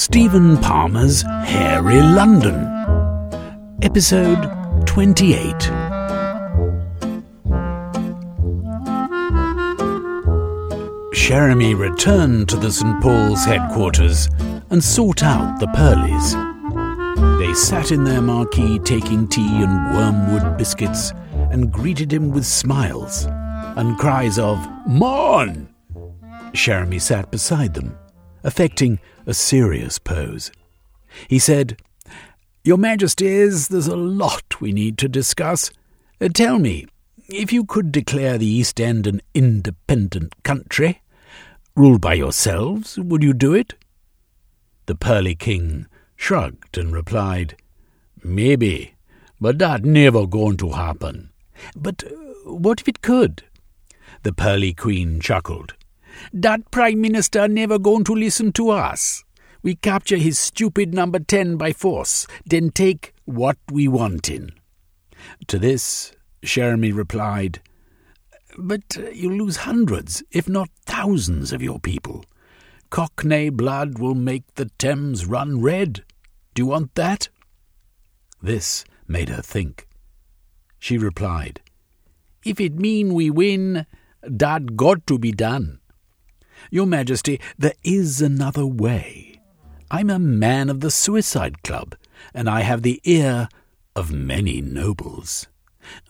Stephen Palmer's Hairy London, Episode 28. Cherami returned to the St. Paul's headquarters and sought out the Purleys. They sat in their marquee taking tea and wormwood biscuits and greeted him with smiles and cries of, Mon! Cherami sat beside them, affecting a serious pose. He said, Your Majesties, there's a lot we need to discuss. Uh, tell me, if you could declare the East End an independent country, ruled by yourselves, would you do it? The Pearly King shrugged and replied, Maybe, but that never going to happen. But uh, what if it could? The Pearly Queen chuckled. That Prime Minister never going to listen to us. We capture his stupid number ten by force, then take what we want in. To this, Cherami replied, But uh, you'll lose hundreds, if not thousands, of your people. Cockney blood will make the Thames run red. Do you want that? This made her think. She replied, If it mean we win, that got to be done. Your Majesty, there is another way. I'm a man of the Suicide Club, and I have the ear of many nobles.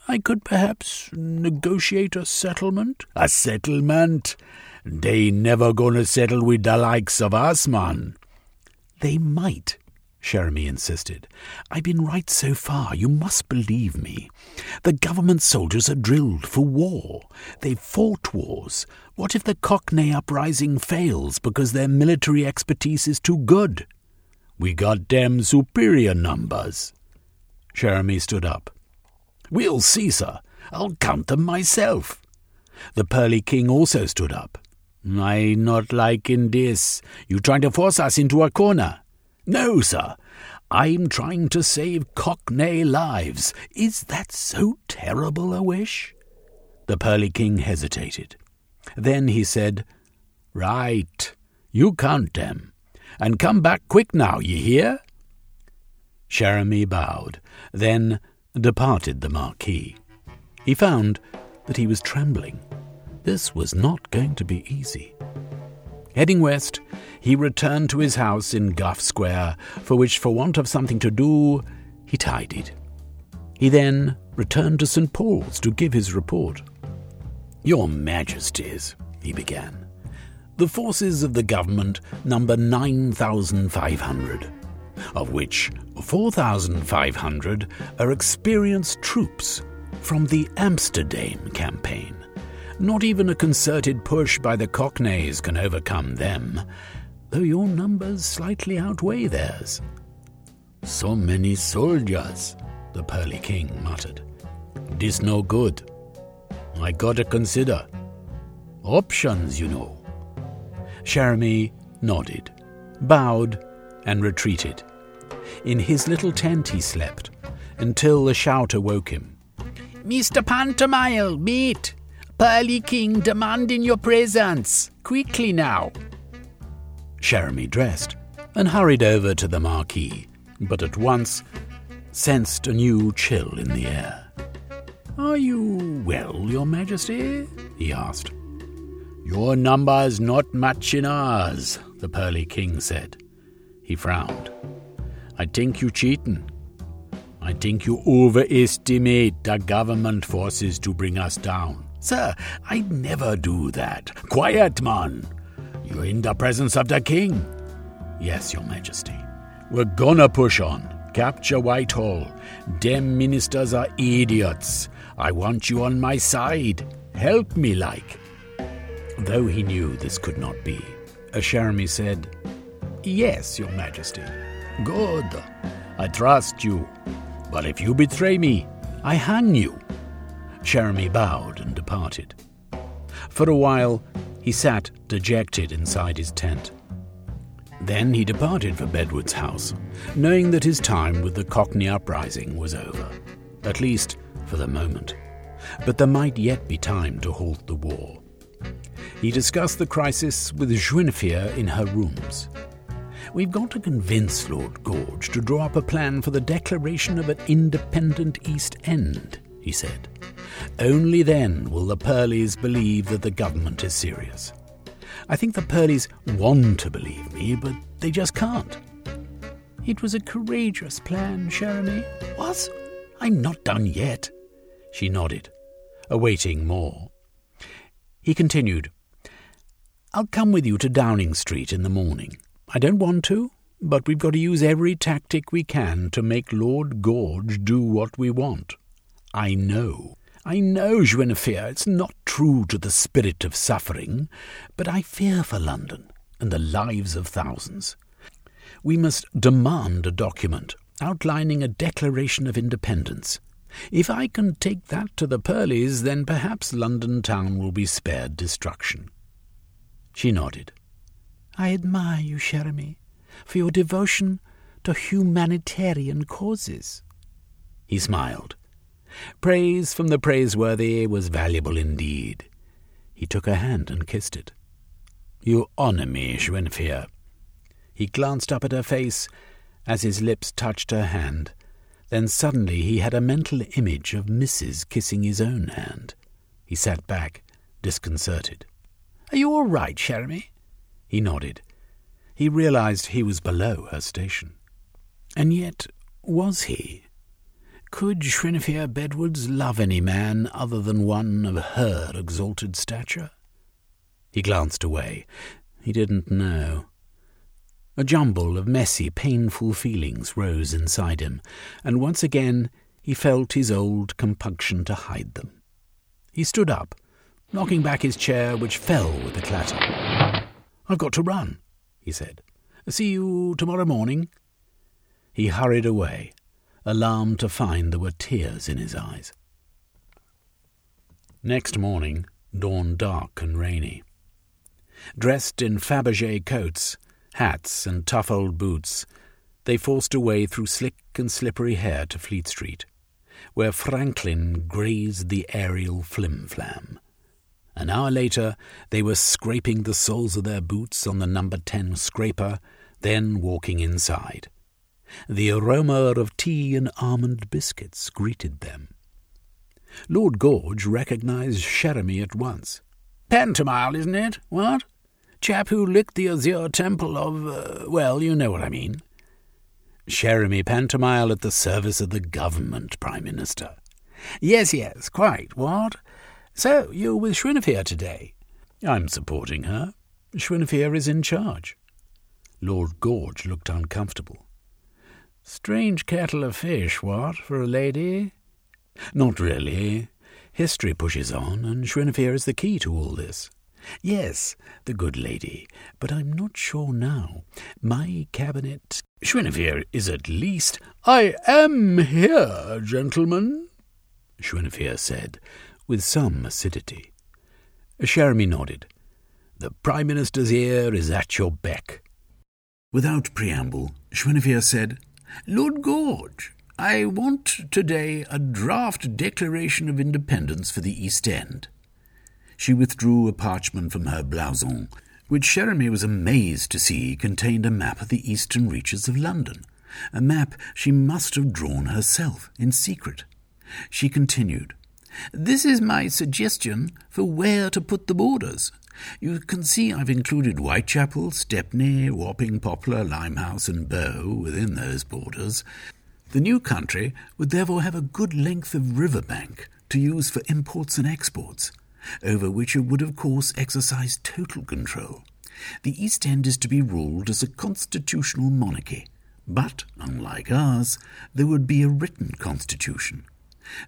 I could perhaps negotiate a settlement. A settlement? They never gonna settle with the likes of us, man. They might, Cherami insisted. I've been right so far. You must believe me. The government soldiers are drilled for war. They've fought wars. What if the Cockney uprising fails because their military expertise is too good? We got them superior numbers. Cherami stood up. We'll see, sir. I'll count them myself. The Pearly King also stood up. I not liking this. You trying to force us into a corner. No, sir. I'm trying to save Cockney lives. Is that so terrible a wish? The Pearly King hesitated. Then he said, Right. You count them. And come back quick now, ye hear? Cherami bowed, then departed the marquee. He found that he was trembling. This was not going to be easy. Heading west, he returned to his house in Gough Square, for which, for want of something to do, he tidied. He then returned to St. Paul's to give his report. Your Majesties, he began, the forces of the government number 9,500, of which 4,500 are experienced troops from the Amsterdam campaign. Not even a concerted push by the Cockneys can overcome them, though your numbers slightly outweigh theirs. So many soldiers, the Pearly King muttered. This no good. I gotta consider. Options, you know. Cherami nodded, bowed, and retreated. In his little tent he slept, until a shout awoke him. Mr. Pentomile, meet! Pearly King demanding your presence. Quickly now. Cherami dressed and hurried over to the marquee, but at once sensed a new chill in the air. Are you well, Your Majesty? he asked. Your number's not much in ours, the Pearly King said. He frowned. I think you cheating. I think you overestimate the government forces to bring us down. Sir, I'd never do that. Quiet, man. You're in the presence of the king. Yes, your majesty. We're gonna push on. Capture Whitehall. Dem ministers are idiots. I want you on my side. Help me, like. Though he knew this could not be, Cherami said, Yes, your majesty. Good. I trust you. But if you betray me, I hang you. Cherami bowed and departed. For a while, he sat dejected inside his tent. Then he departed for Bedwards' house, knowing that his time with the Cockney uprising was over, at least for the moment. But there might yet be time to halt the war. He discussed the crisis with Guinevere in her rooms. We've got to convince Lord Gorge to draw up a plan for the declaration of an independent East End, he said. Only then will the Purleys believe that the government is serious. I think the Purleys want to believe me, but they just can't. It was a courageous plan, Cherami. Was? I'm not done yet. She nodded, awaiting more. He continued, I'll come with you to Downing Street in the morning. I don't want to, but we've got to use every tactic we can to make Lord Gorge do what we want. I know. I know, Guinevere, it's not true to the spirit of suffering, but I fear for London and the lives of thousands. We must demand a document outlining a declaration of independence. If I can take that to the Purleys, then perhaps London town will be spared destruction. She nodded. I admire you, Cherami, for your devotion to humanitarian causes. He smiled. Praise from the praiseworthy was valuable indeed. He took her hand and kissed it. You honour me, Guinevere. He glanced up at her face as his lips touched her hand. Then suddenly he had a mental image of Mrs. kissing his own hand. He sat back, disconcerted. Are you all right, Cherami? He nodded. He realized he was below her station. And yet, was he? Could Guinevere Bedwards love any man other than one of her exalted stature? He glanced away. He didn't know. A jumble of messy, painful feelings rose inside him, and once again he felt his old compunction to hide them. He stood up knocking back his chair, which fell with a clatter. I've got to run, he said. See you tomorrow morning. He hurried away, alarmed to find there were tears in his eyes. Next morning dawned dark and rainy. Dressed in Fabergé coats, hats, and tough old boots, they forced a way through slick and slippery hair to Fleet Street, where Franklin grazed the aerial flim-flam. An hour later, they were scraping the soles of their boots on the number 10 scraper, then walking inside. The aroma of tea and almond biscuits greeted them. Lord Gorge recognized Cherami at once. Pentomile, isn't it? What? Chap who licked the azure temple of, uh, well, you know what I mean. Cherami Pentomile at the service of the government, Prime Minister. Yes, yes, quite. What? So, you're with Guinevere today? I'm supporting her. Guinevere is in charge. Lord Gorge looked uncomfortable. Strange kettle of fish, what, for a lady? Not really. History pushes on, and Guinevere is the key to all this. Yes, the good lady, but I'm not sure now. My cabinet. Guinevere is at least. I am here, gentlemen, Guinevere said, with some acidity. Cherami nodded. The Prime Minister's ear is at your beck. Without preamble, Guinevere said, Lord Gorge, I want today a draft declaration of independence for the East End. She withdrew a parchment from her blouson, which Cherami was amazed to see contained a map of the eastern reaches of London, a map she must have drawn herself in secret. She continued, this is my suggestion for where to put the borders. You can see I've included Whitechapel, Stepney, Wapping, Poplar, Limehouse, and Bow within those borders. The new country would therefore have a good length of river bank to use for imports and exports, over which it would of course exercise total control. The East End is to be ruled as a constitutional monarchy, but, unlike ours, there would be a written constitution,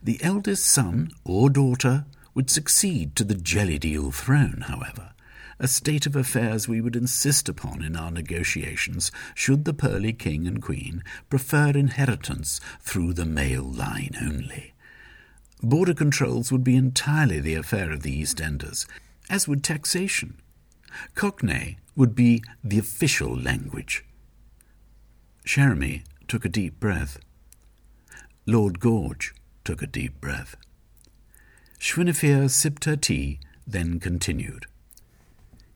the eldest son or daughter would succeed to the jelly deal throne, however, a state of affairs we would insist upon in our negotiations should the pearly king and queen prefer inheritance through the male line only. Border controls would be entirely the affair of the East Enders, as would taxation. Cockney would be the official language. Cherami took a deep breath. Lord Gorge took a deep breath. Guinevere sipped her tea, then continued.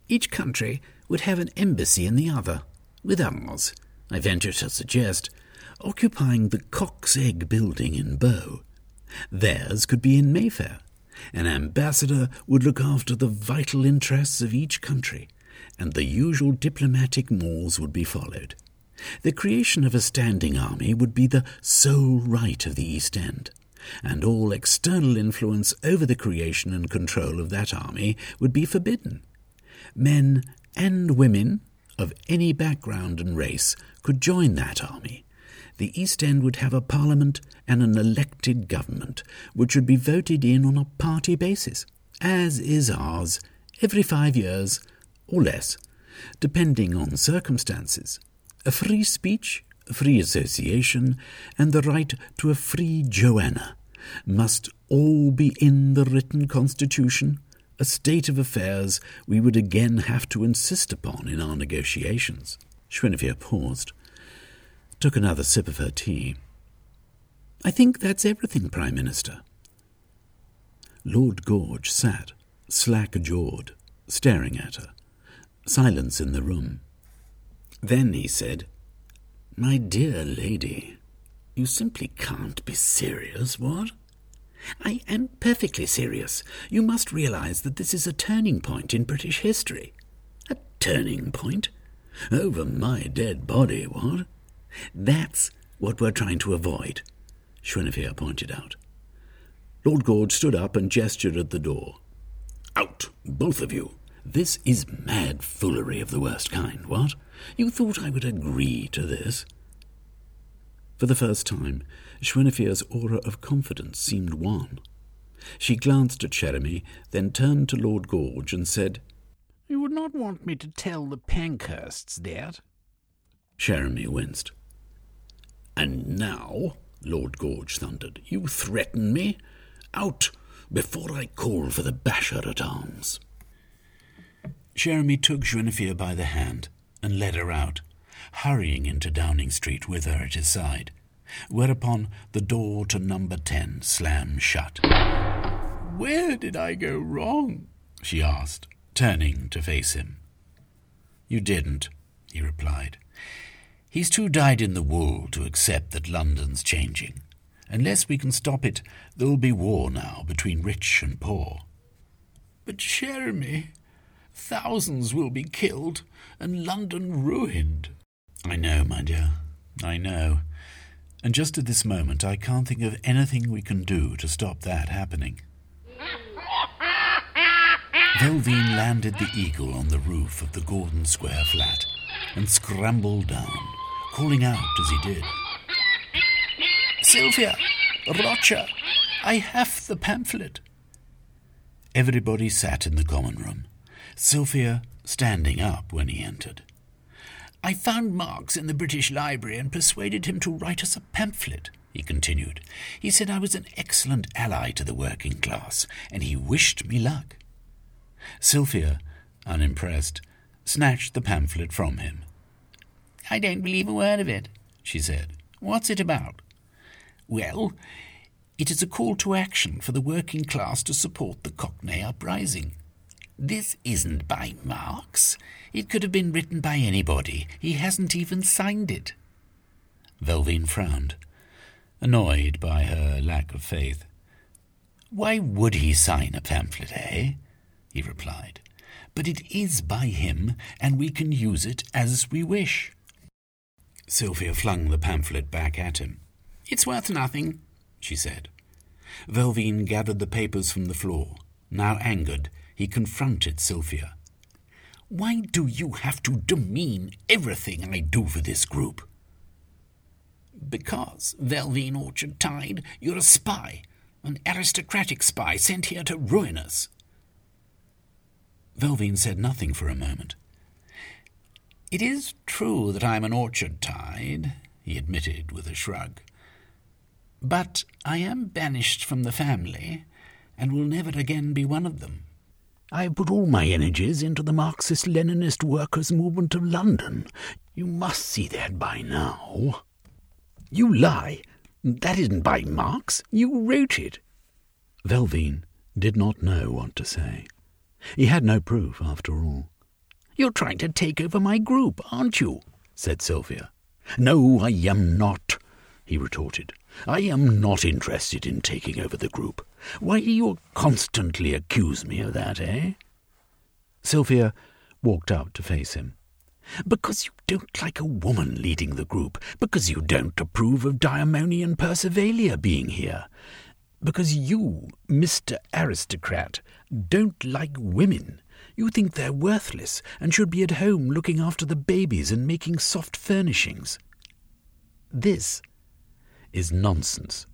Each country would have an embassy in the other, with ours, I venture to suggest, occupying the Cock's Egg building in Bow. Theirs could be in Mayfair. An ambassador would look after the vital interests of each country, and the usual diplomatic mores would be followed. The creation of a standing army would be the sole right of the East End, and all external influence over the creation and control of that army would be forbidden. Men and women of any background and race could join that army. The East End would have a parliament and an elected government, which would be voted in on a party basis, as is ours, every five years or less, depending on circumstances. A free speech, free association, and the right to a free Joanna must all be in the written constitution, a state of affairs we would again have to insist upon in our negotiations. Guinevere paused, took another sip of her tea. I think that's everything, Prime Minister. Lord Gorge sat, slack jawed, staring at her. Silence in the room. Then he said, My dear lady, you simply can't be serious, what? I am perfectly serious. You must realize that this is a turning point in British history. A turning point? Over my dead body, what? That's what we're trying to avoid, Guinevere pointed out. Lord Gorge stood up and gestured at the door. Out, both of you. This is mad foolery of the worst kind, what? You thought I would agree to this? For the first time, Guinevere's aura of confidence seemed wan. She glanced at Cherami, then turned to Lord Gorge and said, You would not want me to tell the Pankhursts that? Cherami winced. And now, Lord Gorge thundered, you threaten me? Out before I call for the basher at arms. Cherami took Guinevere by the hand and led her out, hurrying into Downing Street with her at his side, whereupon the door to number ten slammed shut. Where did I go wrong? she asked, turning to face him. You didn't, he replied. He's too dyed in the wool to accept that London's changing. Unless we can stop it, there'll be war now between rich and poor. But Cherami, Thousands will be killed, and London ruined. I know, my dear, I know. And just at this moment, I can't think of anything we can do to stop that happening. Velveine landed the eagle on the roof of the Gordon Square flat and scrambled down, calling out as he did. Sylvia! Roger! I have the pamphlet! Everybody sat in the common room. Sylvia standing up when he entered. I found Marx in the British Library and persuaded him to write us a pamphlet, he continued. He said I was an excellent ally to the working class, and he wished me luck. Sylvia, unimpressed, snatched the pamphlet from him. I don't believe a word of it, she said. What's it about? Well, it is a call to action for the working class to support the Cockney uprising. This isn't by Marx. It could have been written by anybody. He hasn't even signed it. Velveine frowned, annoyed by her lack of faith. Why would he sign a pamphlet, eh? he replied. But it is by him, and we can use it as we wish. Sylvia flung the pamphlet back at him. It's worth nothing, she said. Velveine gathered the papers from the floor. Now angered, he confronted Sylvia. Why do you have to demean everything I do for this group? Because, Velveine Orchard Tide, you're a spy, an aristocratic spy sent here to ruin us. Velveine said nothing for a moment. It is true that I'm an orchard tide, he admitted with a shrug. But I am banished from the family, and will never again be one of them. I put all my energies into the Marxist Leninist workers' movement of London. You must see that by now. You lie. That isn't by Marx. You wrote it. Velveine did not know what to say. He had no proof, after all. You're trying to take over my group, aren't you? said Sylvia. No, I am not, he retorted. I am not interested in taking over the group. Why do you constantly accuse me of that, eh? Sylvia walked out to face him. Because you don't like a woman leading the group. Because you don't approve of Diamone and Percivalia being here. Because you, Mr. Aristocrat, don't like women. You think they're worthless and should be at home looking after the babies and making soft furnishings. This is nonsense.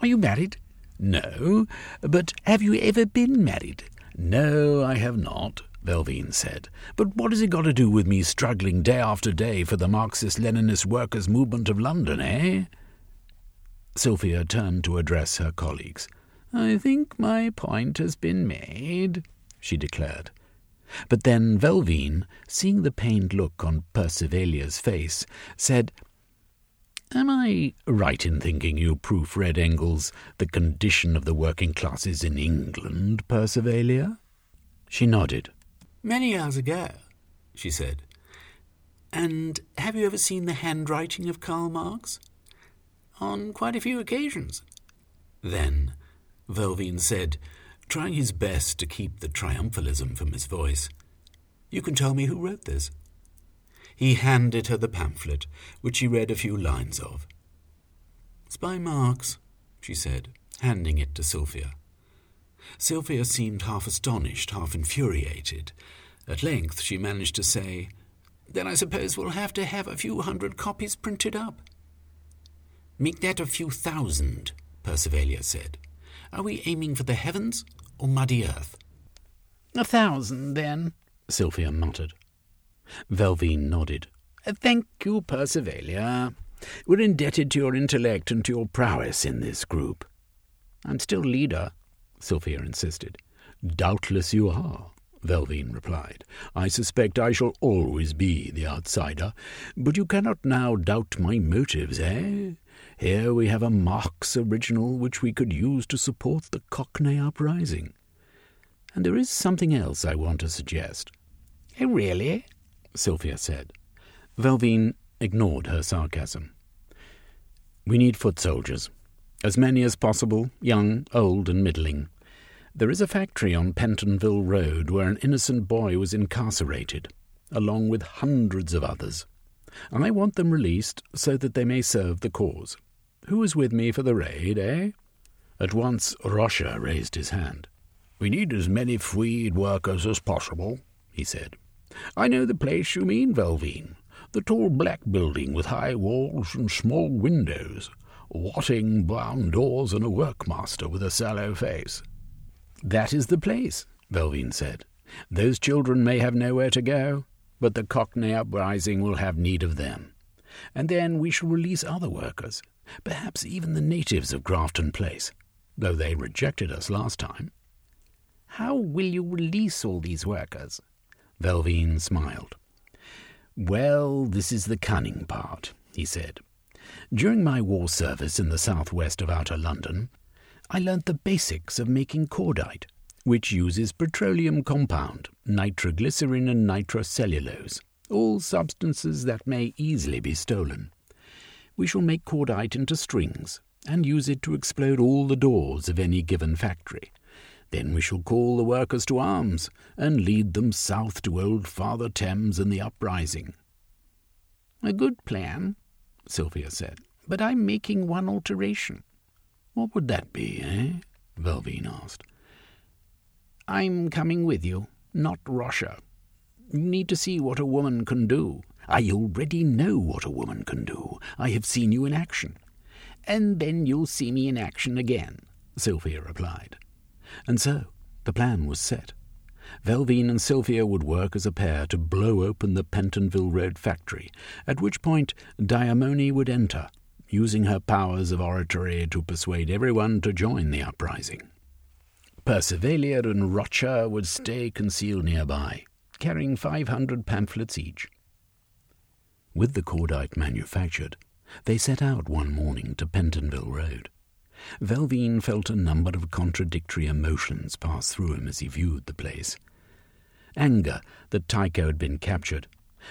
Are you married? No. But have you ever been married? No, I have not. Velvine said. But what has it got to do with me struggling day after day for the Marxist Leninist workers' movement of London, eh? Sylvia turned to address her colleagues. I think my point has been made, she declared. But then Velvine, seeing the pained look on Percivalia's face, said, Am I right in thinking you proofread Engels' The Condition of the Working Classes in England, Percivalia? She nodded. Many hours ago, she said. And have you ever seen the handwriting of Karl Marx? On quite a few occasions. Then Velvine said, trying his best to keep the triumphalism from his voice, You can tell me who wrote this. He handed her the pamphlet, which she read a few lines of. It's by Marx, she said, handing it to Sylvia. Sylvia seemed half astonished, half infuriated. At length she managed to say, Then I suppose we'll have to have a few hundred copies printed up. Make that a few thousand, Percivalia said. Are we aiming for the heavens or muddy earth? A thousand, then, Sylvia muttered. Velvine nodded. Thank you, Percivalia. We're indebted to your intellect and to your prowess in this group. I'm still leader, Sylvia insisted. Doubtless you are, Velvine replied. I suspect I shall always be the outsider, but you cannot now doubt my motives, eh? Here we have a Marx original which we could use to support the Cockney uprising. And there is something else I want to suggest. Oh, really? Sylvia said. Velveen ignored her sarcasm. We need foot soldiers. As many as possible, young, old, and middling. There is a factory on Pentonville Road where an innocent boy was incarcerated, along with hundreds of others. I want them released so that they may serve the cause. Who is with me for the raid, eh? At once Rocha raised his hand. We need as many freed workers as possible, he said. I know the place you mean, Velvine. The tall black building with high walls and small windows, watting brown doors and a workmaster with a sallow face. That is the place, Velvine said. Those children may have nowhere to go, but the Cockney uprising will have need of them. And then we shall release other workers, perhaps even the natives of Grafton Place, though they rejected us last time. How will you release all these workers? Velvine smiled. Well, this is the cunning part, he said. During my war service in the southwest of outer London, I learnt the basics of making cordite, which uses petroleum compound, nitroglycerin, and nitrocellulose, all substances that may easily be stolen. We shall make cordite into strings and use it to explode all the doors of any given factory. Then we shall call the workers to arms and lead them south to old Father Thames and the uprising. A good plan, Sylvia said, but I'm making one alteration. What would that be, eh? Velvine asked. I'm coming with you, not Rocha. You need to see what a woman can do. I already know what a woman can do. I have seen you in action. And then you'll see me in action again, Sylvia replied. And so the plan was set. Velvine and Sylvia would work as a pair to blow open the Pentonville Road factory, at which point Diamone would enter using her powers of oratory to persuade everyone to join the uprising. Percivalia and Rocha would stay concealed nearby, carrying 500 pamphlets each. With the cordite manufactured, they set out one morning to Pentonville Road. Velvine felt a number of contradictory emotions pass through him as he viewed the place. Anger that Tycho had been captured,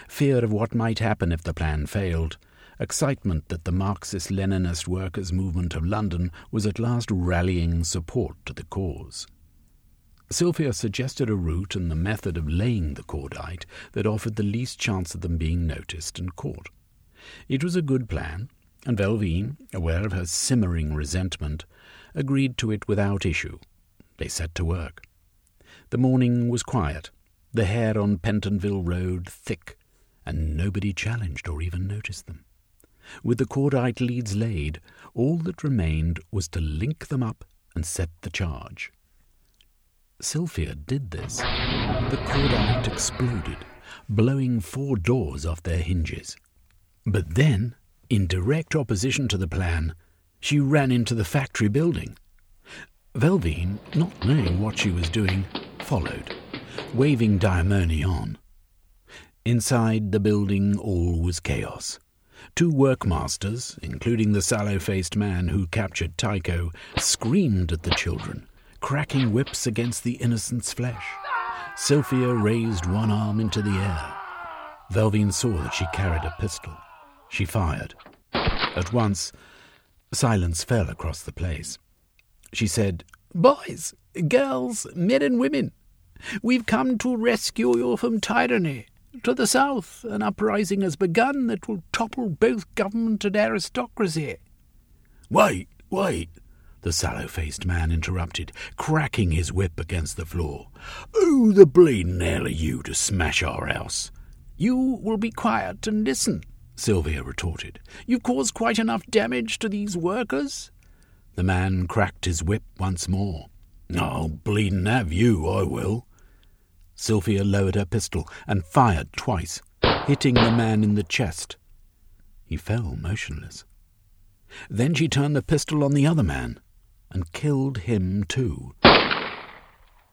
fear of what might happen if the plan failed, excitement that the Marxist Leninist workers' movement of London was at last rallying support to the cause. Sylvia suggested a route and the method of laying the cordite that offered the least chance of them being noticed and caught. It was a good plan, and Velvine, aware of her simmering resentment, agreed to it without issue. They set to work. The morning was quiet, the hair on Pentonville Road thick, and nobody challenged or even noticed them. With the cordite leads laid, all that remained was to link them up and set the charge. Sylvia did this. The cordite exploded, blowing four doors off their hinges. But then, in direct opposition to the plan, she ran into the factory building. Velvine, not knowing what she was doing, followed, waving Diamone on. Inside the building all was chaos. Two workmasters, including the sallow faced man who captured Tycho, screamed at the children, cracking whips against the innocent's flesh. Sylvia raised one arm into the air. Velvine saw that she carried a pistol. She fired. At once, silence fell across the place. She said, Boys, girls, men and women, we've come to rescue you from tyranny. To the south, an uprising has begun that will topple both government and aristocracy. Wait, wait, the sallow faced man interrupted, cracking his whip against the floor. Who the bleeding hell are you to smash our house? You will be quiet and listen, Sylvia retorted. You've caused quite enough damage to these workers. The man cracked his whip once more. I'll bleedin' have you, I will. Sylvia lowered her pistol and fired twice, hitting the man in the chest. He fell motionless. Then she turned the pistol on the other man and killed him too.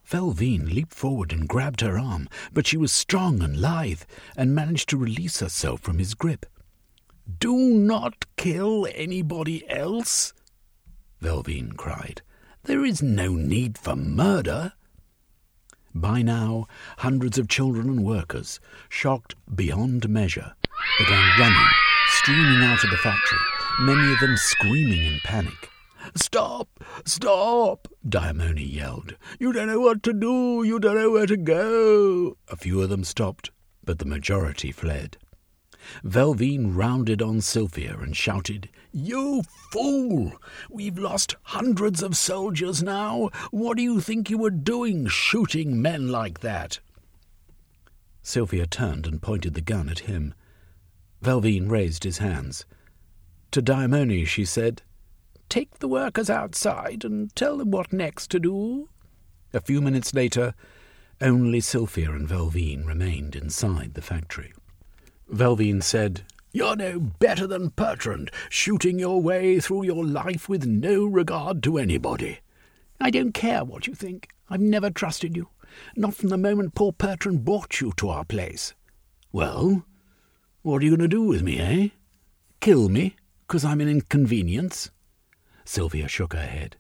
Velvine leaped forward and grabbed her arm, but she was strong and lithe and managed to release herself from his grip. Do not kill anybody else, Velvine cried. There is no need for murder. By now, hundreds of children and workers, shocked beyond measure, began running, streaming out of the factory, many of them screaming in panic. Stop! Stop! Diamone yelled. You don't know what to do. You don't know where to go. A few of them stopped, but the majority fled. Velvine rounded on Sylvia and shouted, You fool! We've lost hundreds of soldiers now. What do you think you were doing, shooting men like that? Sylvia turned and pointed the gun at him. Velvine raised his hands. To Diamone she said, Take the workers outside and tell them what next to do. A few minutes later, only Sylvia and Velvine remained inside the factory. Velvine said, You're no better than Bertrand, shooting your way through your life with no regard to anybody. I don't care what you think. I've never trusted you, not from the moment poor Bertrand brought you to our place. Well, what are you going to do with me, eh? Kill me, because I'm an inconvenience? Sylvia shook her head.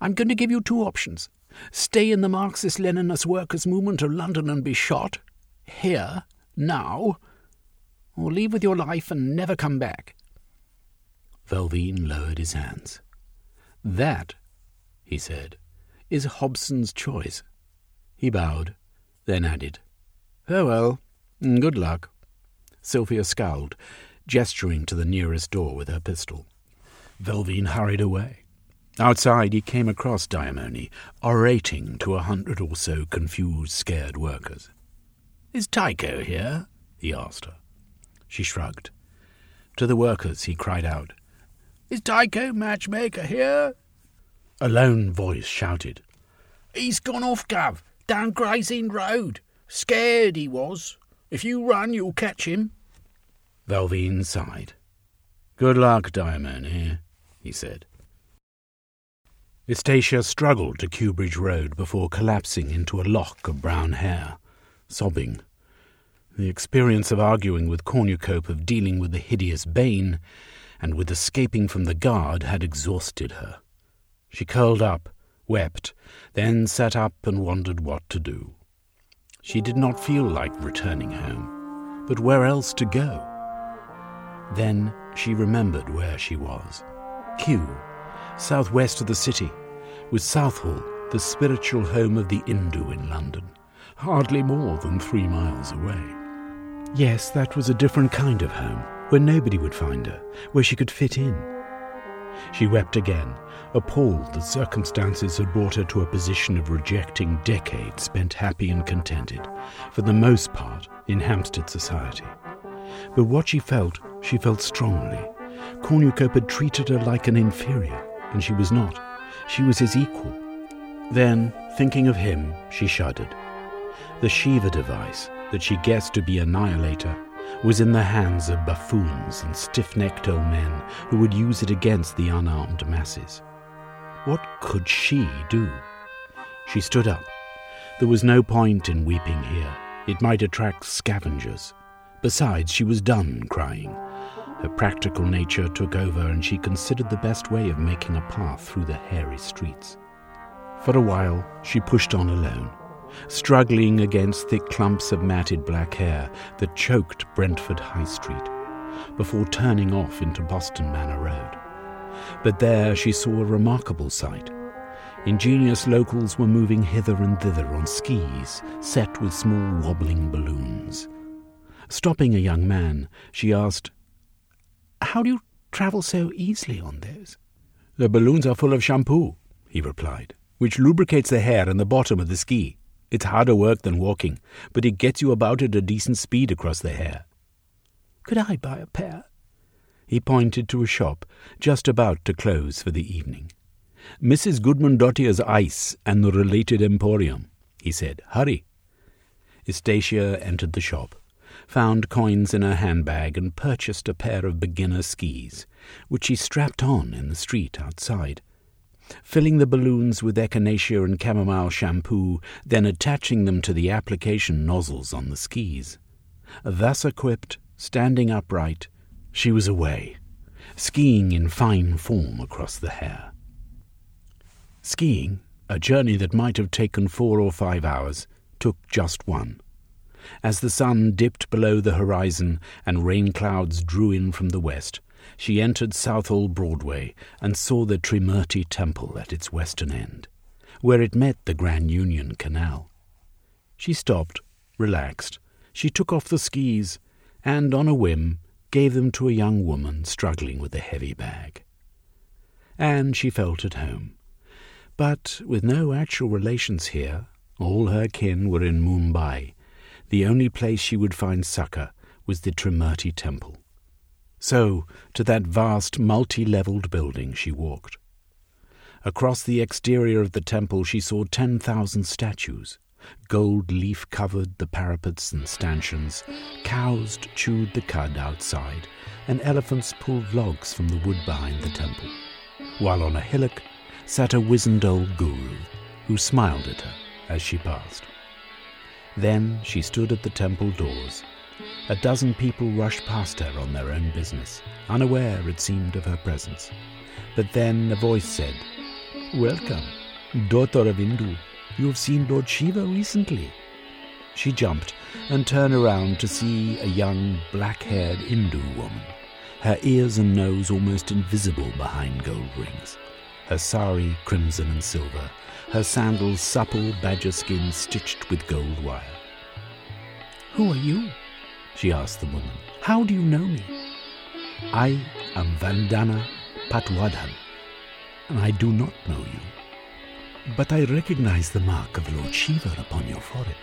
I'm going to give you two options. Stay in the Marxist Leninist workers' movement of London and be shot, here, now, or leave with your life and never come back. Velvine lowered his hands. That, he said, is Hobson's choice. He bowed, then added, oh, Farewell, and mm, good luck. Sylvia scowled, gesturing to the nearest door with her pistol. Velvine hurried away. Outside, he came across Diamone, orating to a hundred or so confused, scared workers. Is Tycho here? he asked her. She shrugged. To the workers, he cried out, Is Tycho Matchmaker here? A lone voice shouted, He's gone off, Gov, down Gray's Road. Scared he was. If you run, you'll catch him. Velvine sighed. Good luck, Diamond," Diamone, he said. Estacia struggled to Kew Bridge Road before collapsing into a lock of brown hair, sobbing. The experience of arguing with Cornucope, of dealing with the hideous Bane, and with escaping from the guard had exhausted her. She curled up, wept, then sat up and wondered what to do. She did not feel like returning home, But where else to go? Then she remembered where she was. Kew, southwest of the city, with Southall, the spiritual home of the Hindu in London, hardly more than three miles away. Yes, that was a different kind of home, where nobody would find her, where she could fit in. She wept again, appalled that circumstances had brought her to a position of rejecting decades spent happy and contented, for the most part, in Hampstead society. But what she felt, she felt strongly. Cornucope had treated her like an inferior, and she was not. She was his equal. Then, thinking of him, she shuddered. The Shiva device, that she guessed to be annihilator, was in the hands of buffoons and stiff necked old men who would use it against the unarmed masses. What could she do? She stood up. There was no point in weeping here. It might attract scavengers. Besides, she was done crying. Her practical nature took over, and she considered the best way of making a path through the hairy streets. For a while, she pushed on alone, struggling against thick clumps of matted black hair that choked Brentford High Street, before turning off into Boston Manor Road. But there she saw a remarkable sight. Ingenious locals were moving hither and thither on skis set with small wobbling balloons. Stopping a young man, she asked, How do you travel so easily on those? The balloons are full of shampoo, he replied, which lubricates the hair and the bottom of the ski. It's harder work than walking, but it gets you about at a decent speed across the hair. Could I buy a pair? He pointed to a shop just about to close for the evening. Mrs. Goodman Dottier's Ice and the related emporium, he said. Hurry. Estacia entered the shop found coins in her handbag, and purchased a pair of beginner skis, which she strapped on in the street outside. Filling the balloons with echinacea and chamomile shampoo, then attaching them to the application nozzles on the skis. Thus equipped, standing upright, she was away, skiing in fine form across the hair. Skiing, a journey that might have taken four or five hours, took just one. As the sun dipped below the horizon and rain clouds drew in from the west, she entered Southall Broadway and saw the Trimurti Temple at its western end, where it met the Grand Union Canal. She stopped, relaxed. She took off the skis and, on a whim, gave them to a young woman struggling with a heavy bag. And she felt at home. But with no actual relations here, all her kin were in Mumbai, the only place she would find succor was the Trimurti temple. So, to that vast, multi levelled building she walked. Across the exterior of the temple she saw ten thousand statues. Gold leaf covered the parapets and stanchions, cows chewed the cud outside, and elephants pulled logs from the wood behind the temple, while on a hillock sat a wizened old guru, who smiled at her as she passed. Then she stood at the temple doors. A dozen people rushed past her on their own business, unaware, it seemed, of her presence. But then a voice said, Welcome, daughter of Hindu. You have seen Lord Shiva recently. She jumped and turned around to see a young, black haired Hindu woman, her ears and nose almost invisible behind gold rings, her sari crimson and silver, her sandals supple badger skin stitched with gold wire. Who are you? She asked the woman. How do you know me? I am Vandana Patwardhan, and I do not know you. But I recognize the mark of Lord Shiva upon your forehead.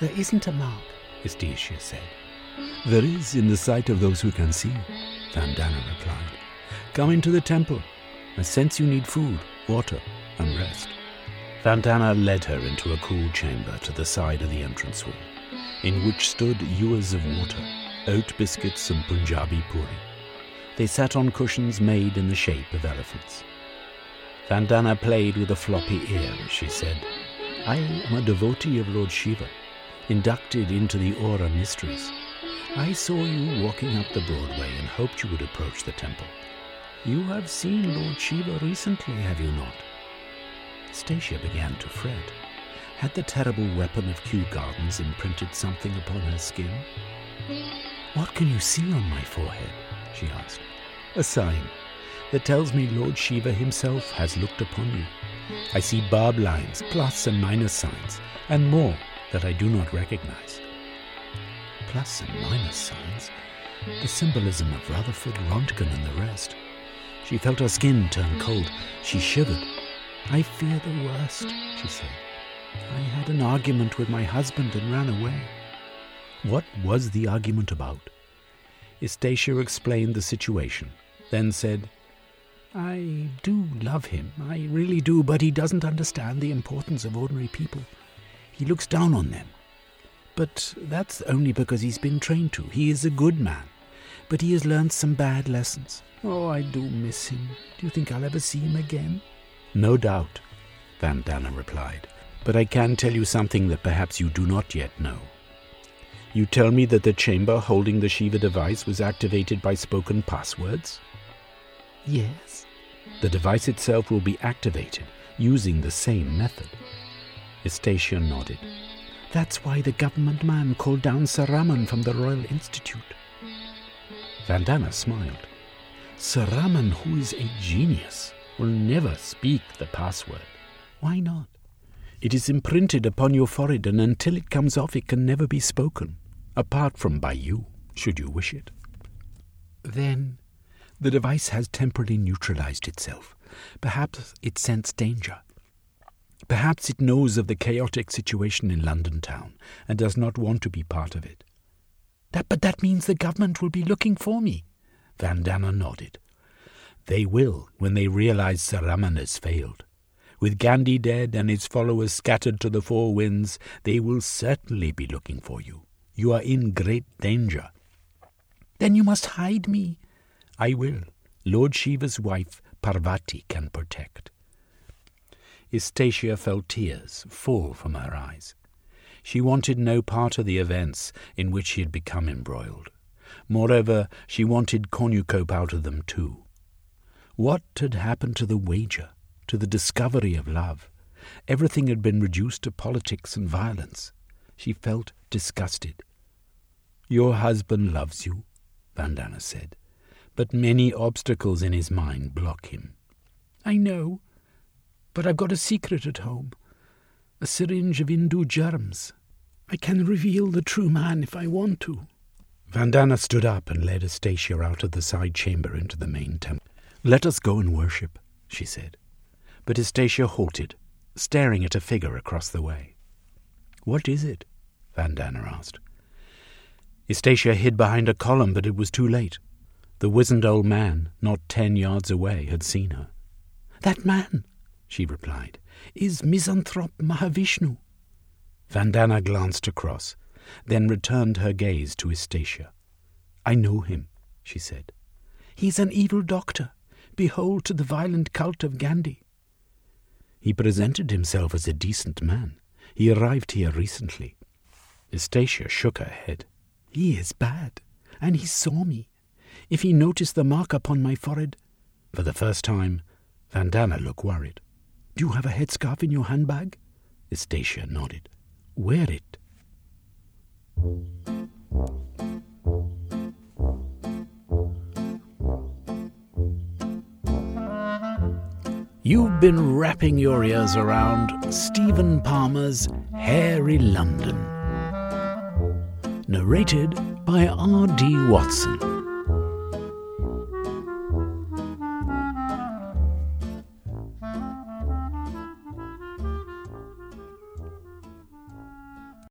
There isn't a mark, Estacia said. There is in the sight of those who can see, Vandana replied. Come into the temple. I sense you need food, water, and rest. Vandana led her into a cool chamber to the side of the entranceway, in which stood ewers of water, oat biscuits, and Punjabi puri. They sat on cushions made in the shape of elephants. Vandana played with a floppy ear as she said, I am a devotee of Lord Shiva, inducted into the Aura mysteries. I saw you walking up the Broadway and hoped you would approach the temple. You have seen Lord Shiva recently, have you not? Stacia began to fret. Had the terrible weapon of Kew Gardens imprinted something upon her skin? What can you see on my forehead? she asked. A sign that tells me Lord Shiva himself has looked upon you. I see barb lines, plus and minus signs, and more that I do not recognize. Plus and minus signs? The symbolism of Rutherford, Rontgen, and the rest. She felt her skin turn cold. She shivered. I fear the worst, she said. I had an argument with my husband and ran away. What was the argument about? Eustacia explained the situation, then said, I do love him, I really do, but he doesn't understand the importance of ordinary people. He looks down on them. But that's only because he's been trained to. He is a good man, but he has learned some bad lessons. Oh, I do miss him. Do you think I'll ever see him again? No doubt, Vandana replied. But I can tell you something that perhaps you do not yet know. You tell me that the chamber holding the Shiva device was activated by spoken passwords? Yes. The device itself will be activated using the same method. Eustacia nodded. That's why the government man called down Sir Raman from the Royal Institute. Vandana smiled. Sir Raman, who is a genius, will never speak the password. Why not? It is imprinted upon your forehead, and until it comes off, it can never be spoken, apart from by you, should you wish it. Then the device has temporarily neutralized itself. Perhaps it sensed danger. Perhaps it knows of the chaotic situation in London town and does not want to be part of it. That, but that means the government will be looking for me. Vandana nodded. They will when they realize Sir has failed. With Gandhi dead and his followers scattered to the four winds, they will certainly be looking for you. You are in great danger. Then you must hide me. I will. Lord Shiva's wife, Parvati, can protect. Eustacia felt tears fall from her eyes. She wanted no part of the events in which she had become embroiled. Moreover, she wanted cornucope out of them too. What had happened to the wager? To the discovery of love. Everything had been reduced to politics and violence. She felt disgusted. Your husband loves you, Vandana said, but many obstacles in his mind block him. I know, but I've got a secret at home a syringe of Hindu germs. I can reveal the true man if I want to. Vandana stood up and led Eustacia out of the side chamber into the main temple. Let us go and worship, she said but Eustacia halted, staring at a figure across the way. What is it? Vandana asked. Eustacia hid behind a column, but it was too late. The wizened old man, not ten yards away, had seen her. That man, she replied, is Misanthrope Mahavishnu. Vandana glanced across, then returned her gaze to Eustacia. I know him, she said. He's an evil doctor, behold to the violent cult of Gandhi. He presented himself as a decent man. He arrived here recently. Eustacia shook her head. He is bad, and he saw me. If he noticed the mark upon my forehead. For the first time, Vandana looked worried. Do you have a headscarf in your handbag? Eustacia nodded. Wear it. You've been wrapping your ears around Stephen Palmer's Hairy London. Narrated by R.D. Watson.